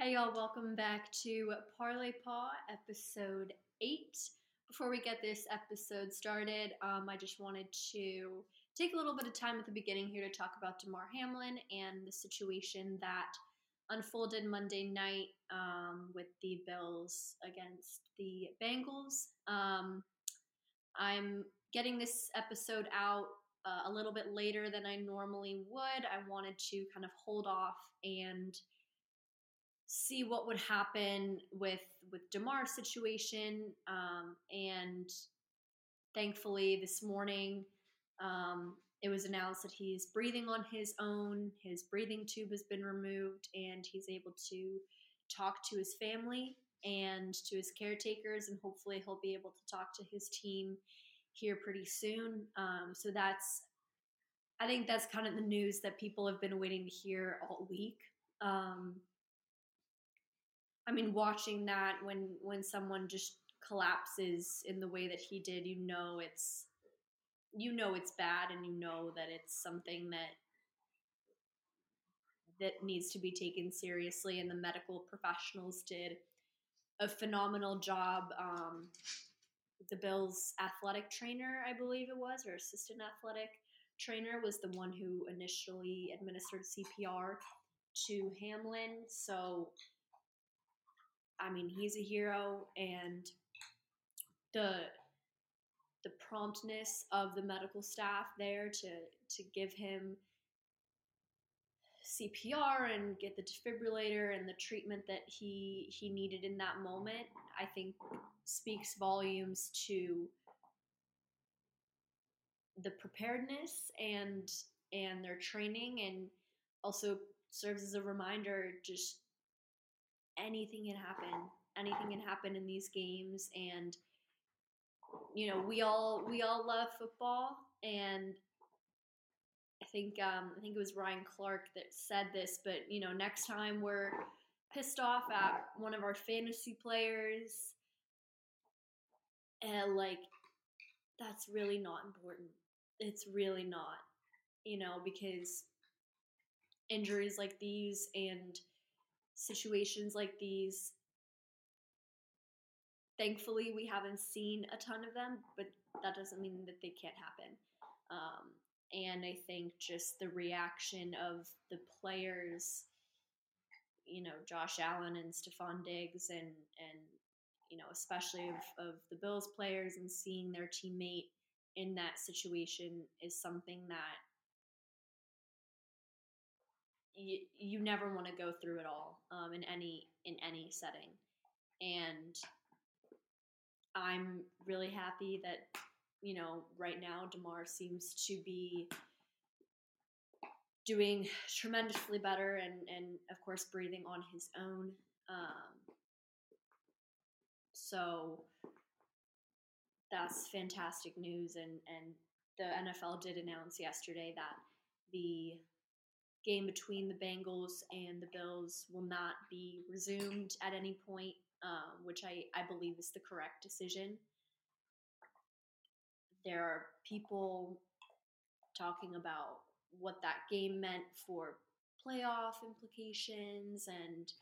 Hey y'all, welcome back to Parlay Paw, episode 8. Before we get this episode started, um, I just wanted to take a little bit of time at the beginning here to talk about Damar Hamlin and the situation that unfolded Monday night um, with the Bills against the Bengals. Um, I'm getting this episode out uh, a little bit later than I normally would. I wanted to kind of hold off and see what would happen with with Damar's situation. Um, and thankfully, this morning, um, it was announced that he's breathing on his own. His breathing tube has been removed, and he's able to talk to his family and to his caretakers, and hopefully, he'll be able to talk to his team here pretty soon. Um, so that's, I think that's kind of the news that people have been waiting to hear all week. Um, I mean, watching that when when someone just collapses in the way that he did, you know it's you know it's bad, and you know that it's something that that needs to be taken seriously. And the medical professionals did a phenomenal job. Um, the Bills' athletic trainer, I believe it was, or assistant athletic trainer, was the one who initially administered CPR to Hamlin. So I mean, he's a hero, and the the promptness of the medical staff there to to give him CPR and get the defibrillator and the treatment that he he needed in that moment, I think speaks volumes to the preparedness and and their training and also serves as a reminder just anything can happen. Anything can happen in these games, and you know we all we all love football, and I think um, I think it was Ryan Clark that said this, but you know next time we're pissed off at one of our fantasy players, and like that's really not important. It's really not, you know, because injuries like these and situations like these thankfully we haven't seen a ton of them but that doesn't mean that they can't happen. Um, and i think just the reaction of the players you know josh allen and stefon diggs and and you know especially of, of the bills players and seeing their teammate in that situation is something that you, you never want to go through it all um, in any in any setting. And i'm really happy that you know right now damar seems to be doing tremendously better and and of course breathing on his own. Um, so that's fantastic news. And and the NFL did announce yesterday that the game between the Bengals and the Bills will not be resumed at any point, um, which I, I believe is the correct decision. There are people talking about what that game meant for playoff implications and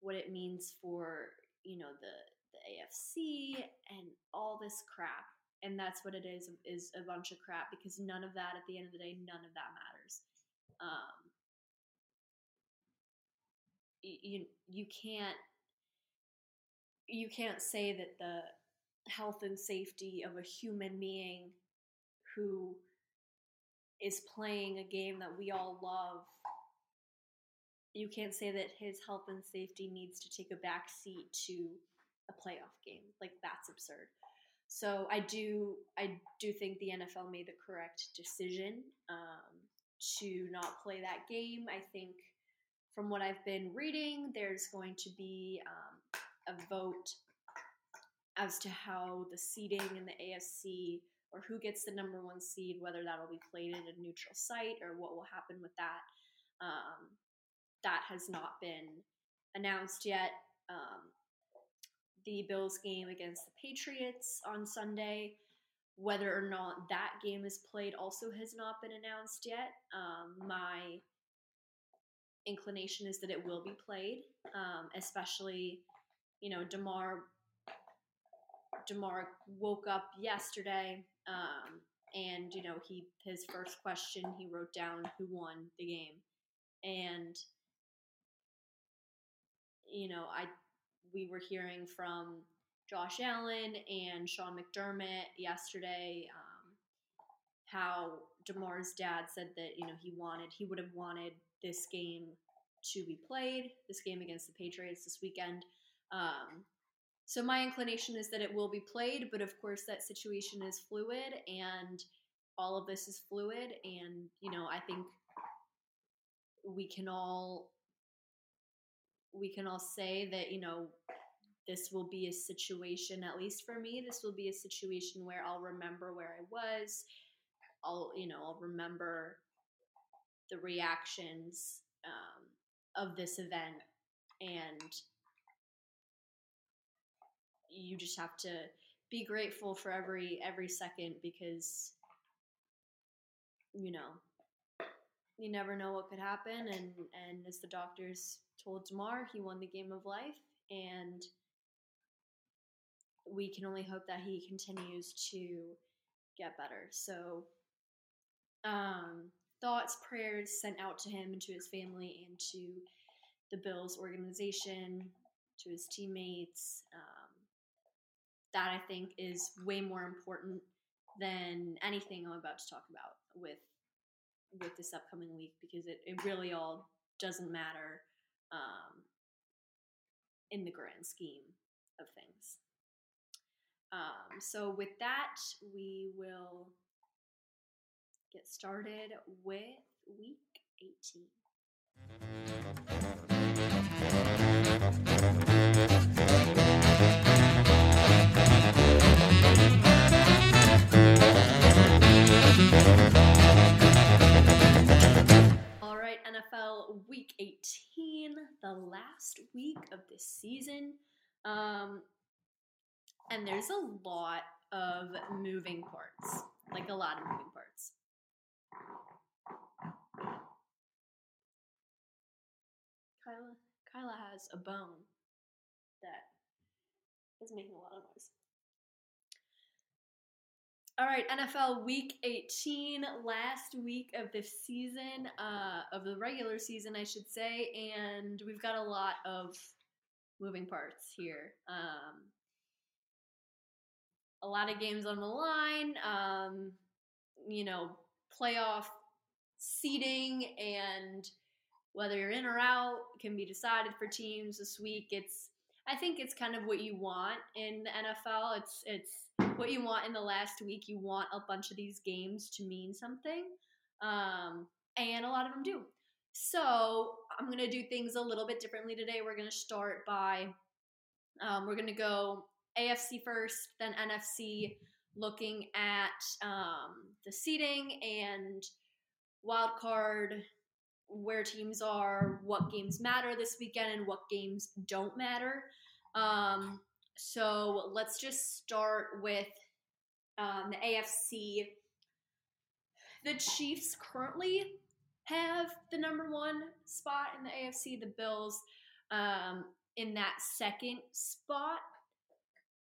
what it means for you know the the AFC and all this crap and that's what it is is a bunch of crap because none of that at the end of the day none of that matters um, you you can't you can't say that the health and safety of a human being who is playing a game that we all love you can't say that his health and safety needs to take a back seat to a playoff game. Like that's absurd. So i do i do think the nfl made the correct decision um, to not play that game. I think from what I've been reading, there's going to be um, a vote as to how the seeding in the AFC or who gets the number one seed, whether that'll be played at a neutral site or what will happen with that. Um, that has not been announced yet. Um, the Bills game against the Patriots on Sunday, whether or not that game is played, also has not been announced yet. Um, my inclination is that it will be played, um, especially, you know, Damar. Damar woke up yesterday, um, and you know he his first question he wrote down who won the game, and you know I we were hearing from Josh Allen and Sean McDermott yesterday um, how Damar's dad said that you know he wanted he would have wanted this game to be played this game against the Patriots this weekend. Um, so my inclination is that it will be played, but of course that situation is fluid and all of this is fluid and you know I think we can all we can all say that you know this will be a situation at least for me this will be a situation where i'll remember where i was i'll you know i'll remember the reactions um, of this event and you just have to be grateful for every every second because you know you never know what could happen and and as the doctors told Damar he won the game of life and we can only hope that he continues to get better. So um, thoughts prayers sent out to him and to his family and to the bills organization to his teammates um, that i think is way more important than anything i'm about to talk about with with this upcoming week because it, it really all doesn't matter um, in the grand scheme of things. Um, so, with that, we will get started with week 18. All right, NFL Week 18, the last week of this season. Um, and there's a lot of moving parts, like a lot of moving parts. Kyla, has a bone that is making a lot of noise. All right, NFL Week 18, last week of the season, uh, of the regular season, I should say, and we've got a lot of moving parts here. Um, a lot of games on the line, um, you know, playoff seeding and whether you're in or out can be decided for teams this week. It's I think it's kind of what you want in the NFL. It's it's what you want in the last week. You want a bunch of these games to mean something, um, and a lot of them do. So I'm gonna do things a little bit differently today. We're gonna start by um, we're gonna go AFC first, then NFC, looking at um, the seeding and wild card where teams are, what games matter this weekend, and what games don't matter. Um, so let's just start with um, the AFC. The Chiefs currently have the number one spot in the AFC. The Bills um, in that second spot,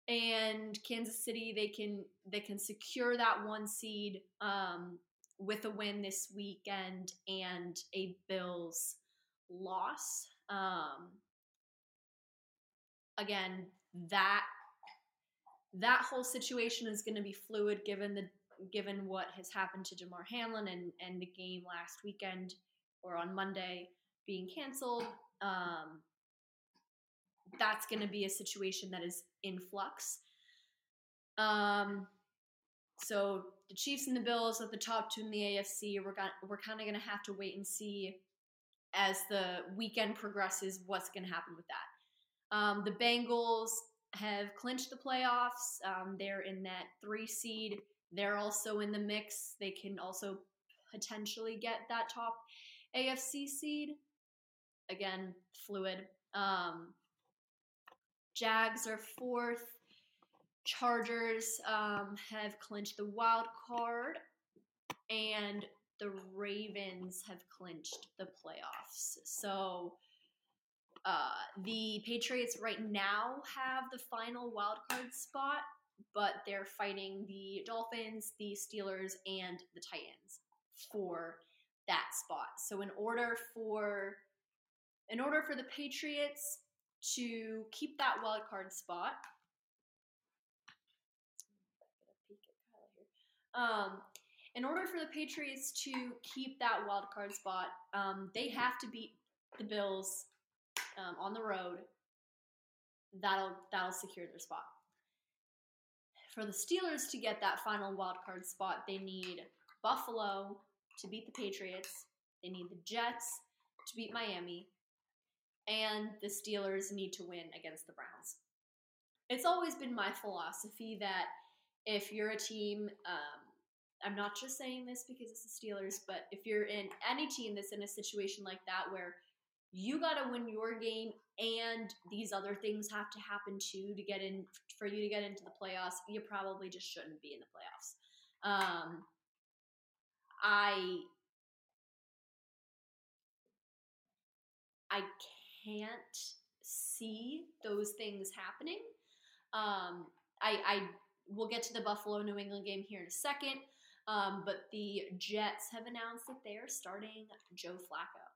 and Kansas City they can they can secure that one seed um, with a win this weekend and a Bills loss. Um, again, that that whole situation is going to be fluid given the given what has happened to Damar Hamlin and and the game last weekend or on Monday being canceled. Um, that's going to be a situation that is in flux. Um, so the Chiefs and the Bills at the top two in the AFC. We're we're kind of going to have to wait and see as the weekend progresses what's going to happen with that. Um, the Bengals have clinched the playoffs. Um, they're in that three seed. They're also in the mix. They can also potentially get that top AFC seed. Again, fluid. Um, Jags are fourth. Chargers um, have clinched the wild card, and the Ravens have clinched the playoffs. So uh, the Patriots right now have the final wild card spot, but they're fighting the Dolphins, the Steelers, and the Titans for that spot. So in order for in order for the Patriots to keep that wild card spot, um, in order for the Patriots to keep that wild card spot, um, they have to beat the Bills um, on the road. That'll that'll secure their spot. For the Steelers to get that final wild card spot, they need Buffalo to beat the Patriots. They need the Jets to beat Miami, and the Steelers need to win against the Browns. It's always been my philosophy that if you're a team, um, I'm not just saying this because it's the Steelers, but if you're in any team that's in a situation like that where you got to win your game and these other things have to happen too to get in for you to get into the playoffs, you probably just shouldn't be in the playoffs. Um, I I can't see those things happening. Um, I, I will get to the Buffalo New England game here in a second. Um, but the Jets have announced that they are starting Joe Flacco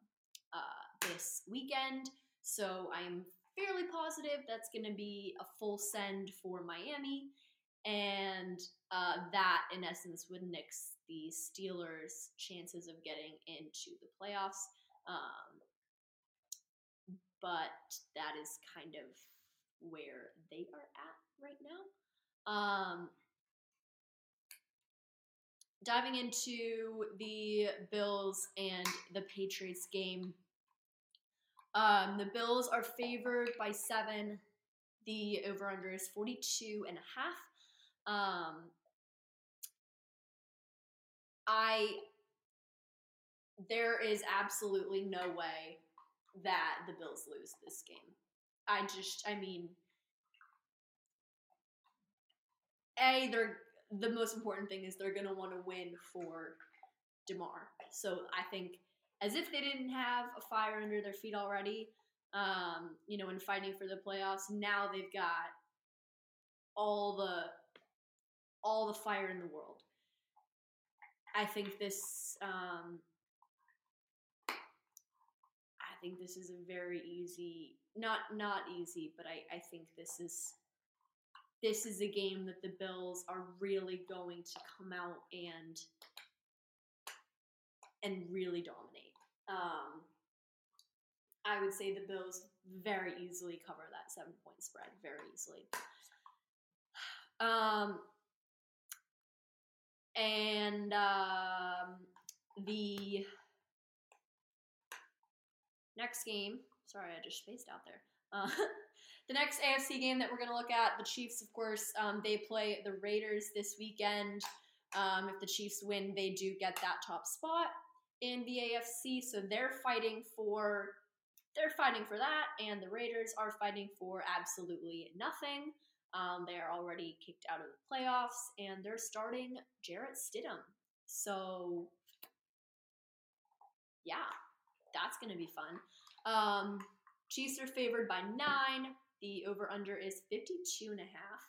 uh, this weekend. So I'm fairly positive that's going to be a full send for Miami. And uh, that, in essence, would nix the Steelers' chances of getting into the playoffs. Um, but that is kind of where they are at right now. Um, diving into the Bills and the Patriots game. Um, the Bills are favored by seven. The over under is 42 and a half. Um, I, there is absolutely no way that the Bills lose this game. I just, I mean, A, they're the most important thing is they're going to want to win for Damar. So I think as if they didn't have a fire under their feet already, um, you know, in fighting for the playoffs, now they've got all the all the fire in the world. I think this um, I think this is a very easy not not easy, but I, I think this is this is a game that the Bills are really going to come out and and really dominate. Um, I would say the Bills very easily cover that seven point spread very easily. Um, and um, the next game, sorry, I just spaced out there. Uh, The next AFC game that we're going to look at, the Chiefs, of course, um, they play the Raiders this weekend. Um, if the Chiefs win, they do get that top spot in the AFC. So they're fighting for they're fighting for that, and the Raiders are fighting for absolutely nothing. Um, they are already kicked out of the playoffs, and they're starting Jarrett Stidham. So yeah, that's going to be fun. Um, Chiefs are favored by nine. The over under is 52 and a half.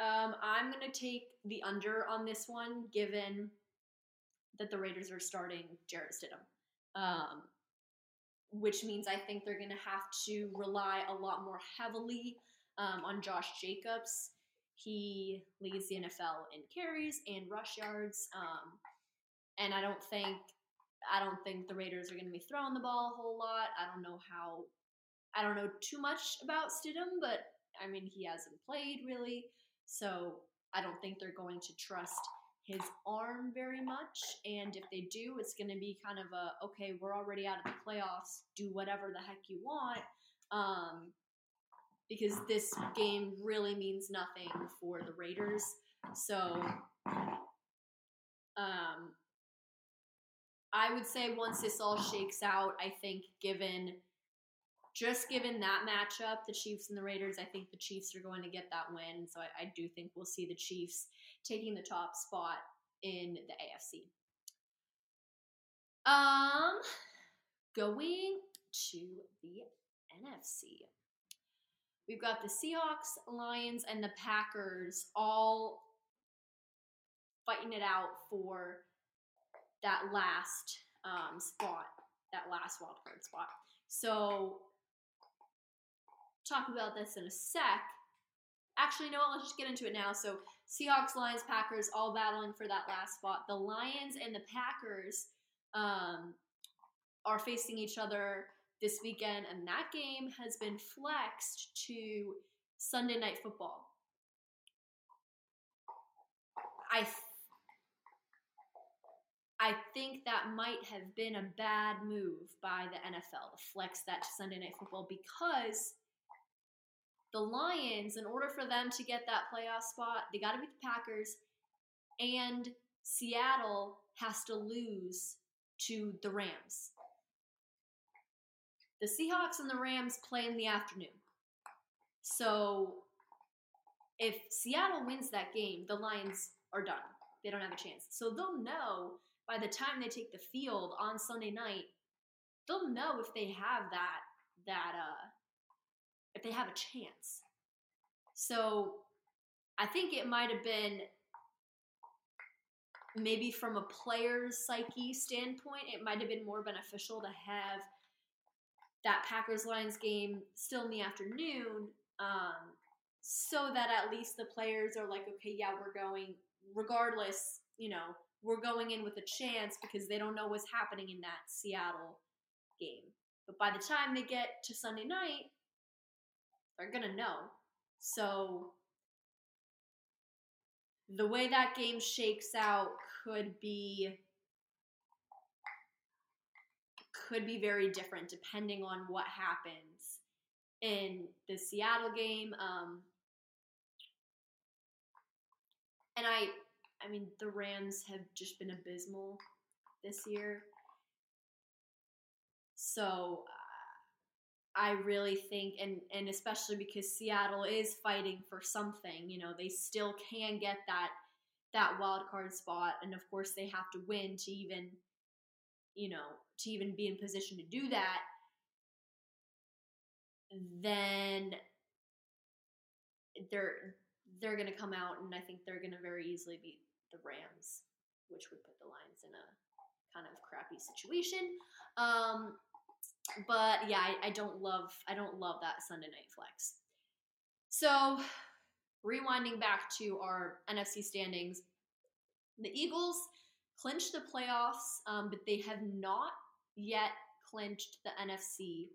Um, I'm going to take the under on this one, given that the Raiders are starting Jarrett Stidham. Um, which means I think they're going to have to rely a lot more heavily um, on Josh Jacobs. He leads the NFL in carries and rush yards. Um, and I don't think I don't think the Raiders are going to be throwing the ball a whole lot. I don't know how I don't know too much about Stidham, but I mean, he hasn't played really. So I don't think they're going to trust his arm very much. And if they do, it's going to be kind of a okay, we're already out of the playoffs, do whatever the heck you want. Um, because this game really means nothing for the Raiders. So, um, I would say once this all shakes out, I think given just given that matchup, the Chiefs and the Raiders, I think the Chiefs are going to get that win. So I, I do think we'll see the Chiefs taking the top spot in the AFC. Um, going to the NFC. We've got the Seahawks, Lions, and the Packers all fighting it out for that last um, spot, that last wild card spot. So, talk about this in a sec. Actually, no, let's just get into it now. So, Seahawks, Lions, Packers all battling for that last spot. The Lions and the Packers um, are facing each other this weekend, and that game has been flexed to Sunday Night Football. I I think that might have been a bad move by the NFL to flex that to Sunday Night Football because the Lions, in order for them to get that playoff spot, they got to beat the Packers, and Seattle has to lose to the Rams. The Seahawks and the Rams play in the afternoon. So if Seattle wins that game, the Lions are done. They don't have a chance. So they'll know by the time they take the field on Sunday night, they'll know if they have that that uh if they have a chance. So I think it might have been maybe from a player's psyche standpoint, it might have been more beneficial to have that Packers Lions game still in the afternoon, um, so that at least the players are like, okay, yeah, we're going, regardless, you know, we're going in with a chance because they don't know what's happening in that Seattle game. But by the time they get to Sunday night, they're going to know. So the way that game shakes out could be could be very different depending on what happens in the Seattle game. Um, and I I mean, the Rams have just been abysmal this year. So I really think, and and especially because Seattle is fighting for something, you know, they still can get that that wild card spot, and of course they have to win to even, you know, to even be in position to do that. Then they're they're going to come out, and I think they're going to very easily beat the Rams, which would put the Lions in a kind of crappy situation. Um, but yeah, I, I don't love I don't love that Sunday night flex. So rewinding back to our NFC standings, the Eagles clinched the playoffs, um, but they have not yet clinched the NFC.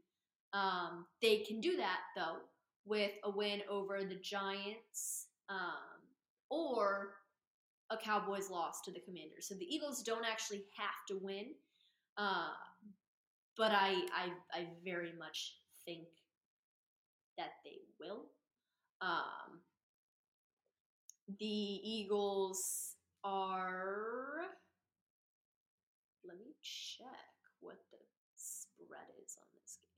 Um, they can do that though with a win over the Giants um, or a Cowboys loss to the Commanders. So the Eagles don't actually have to win, uh, but I, I I very much think that they will. Um, the Eagles are. Let me check what the spread is on this game.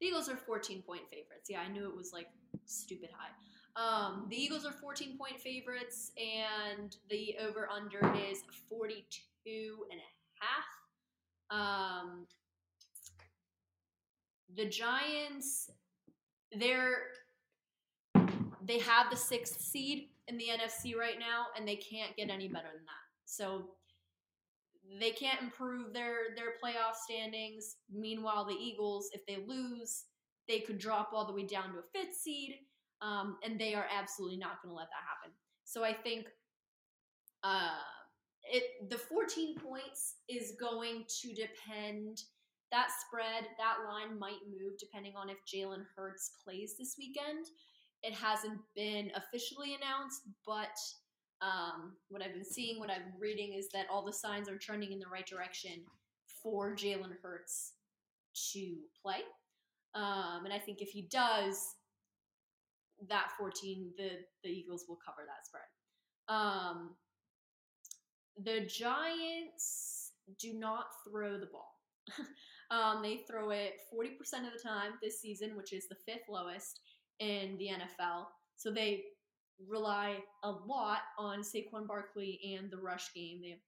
The Eagles are 14 point favorites. Yeah, I knew it was like stupid high. Um, the Eagles are 14 point favorites, and the over under is 42 and a half. Um, the Giants, they're they have the sixth seed in the NFC right now, and they can't get any better than that. So they can't improve their their playoff standings. Meanwhile, the Eagles, if they lose, they could drop all the way down to a fifth seed um, and they are absolutely not going to let that happen. So I think uh, it the 14 points is going to depend. That spread, that line might move depending on if Jalen Hurts plays this weekend. It hasn't been officially announced, but um, what I've been seeing, what I'm reading, is that all the signs are trending in the right direction for Jalen Hurts to play. Um, and I think if he does, that 14, the, the Eagles will cover that spread. Um, the Giants do not throw the ball. um, they throw it 40% of the time this season, which is the fifth lowest in the NFL. So they rely a lot on Saquon Barkley and the rush game. They have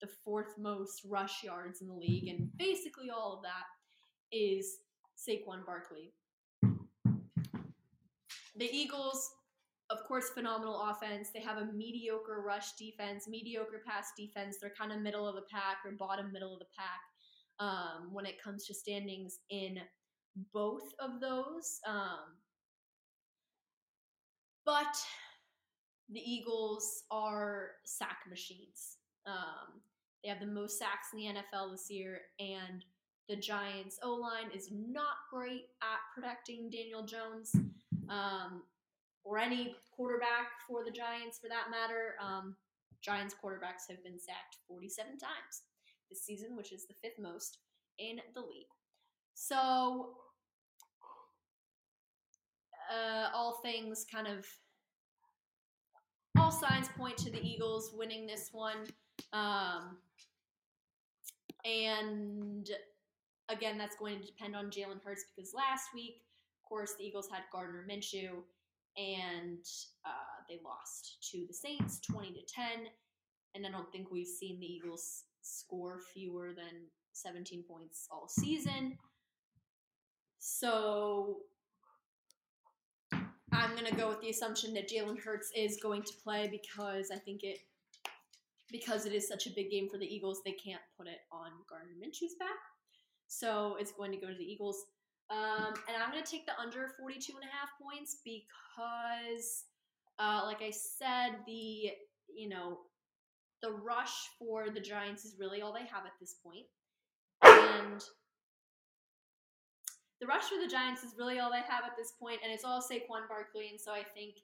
the fourth most rush yards in the league, and basically all of that is Saquon Barkley. The Eagles, of course, phenomenal offense. They have a mediocre rush defense, mediocre pass defense. They're kind of middle of the pack or bottom middle of the pack um, when it comes to standings in both of those. Um, but the Eagles are sack machines. Um, they have the most sacks in the NFL this year, and the Giants' O line is not great at protecting Daniel Jones um, or any quarterback for the Giants for that matter. Um, Giants quarterbacks have been sacked 47 times this season, which is the fifth most in the league. So, uh, all things kind of, all signs point to the Eagles winning this one. Um, and again, that's going to depend on Jalen Hurts because last week, of course, the Eagles had Gardner Minshew and uh, they lost to the Saints 20 to 10. And I don't think we've seen the Eagles score fewer than 17 points all season. So I'm going to go with the assumption that Jalen Hurts is going to play because I think it because it is such a big game for the Eagles, they can't put it on Gardner Minshew's back. So it's going to go to the Eagles. Um, and I'm going to take the under 42 and a half points because, uh, like I said, the, you know, the rush for the Giants is really all they have at this point. And the rush for the Giants is really all they have at this point, and it's all Saquon Barkley. And so I think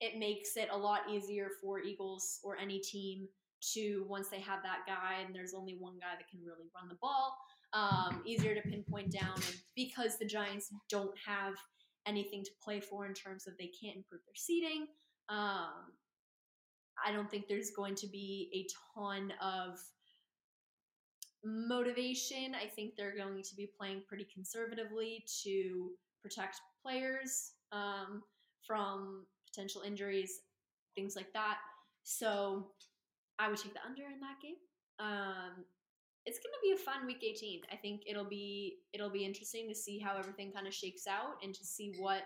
it makes it a lot easier for Eagles or any team to once they have that guy and there's only one guy that can really run the ball, um, easier to pinpoint down. Because the Giants don't have anything to play for in terms of they can't improve their seeding, um, I don't think there's going to be a ton of motivation. I think they're going to be playing pretty conservatively to protect players um, from potential injuries, things like that. So I would take the under in that game. Um, it's going to be a fun week 18. I think it'll be it'll be interesting to see how everything kind of shakes out and to see what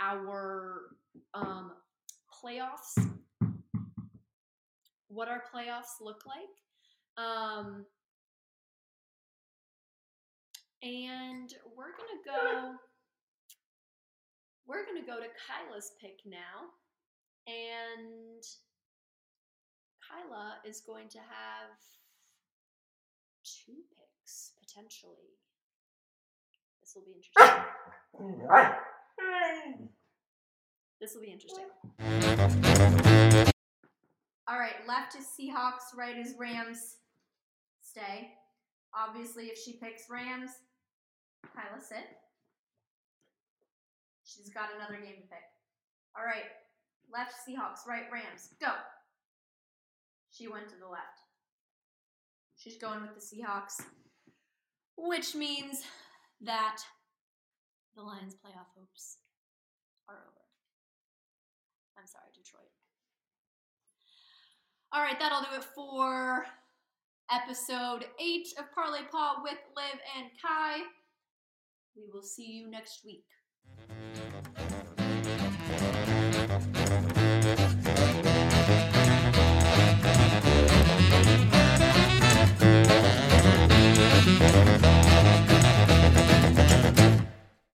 our um, playoffs what our playoffs look like. Um, and we're gonna go. We're gonna go to Kyla's pick now, and Kyla is going to have two picks potentially. This will be interesting. This will be interesting. All right, left is Seahawks, right is Rams. Stay. Obviously, if she picks Rams, Kyla sit. She's got another game to pick. All right, left Seahawks, right Rams. Go. She went to the left. She's going with the Seahawks, which means that the Lions' playoff hopes are over. I'm sorry, Detroit. All right, that'll do it for episode eight of Parlay Paw with Liv and Kai. We will see you next week.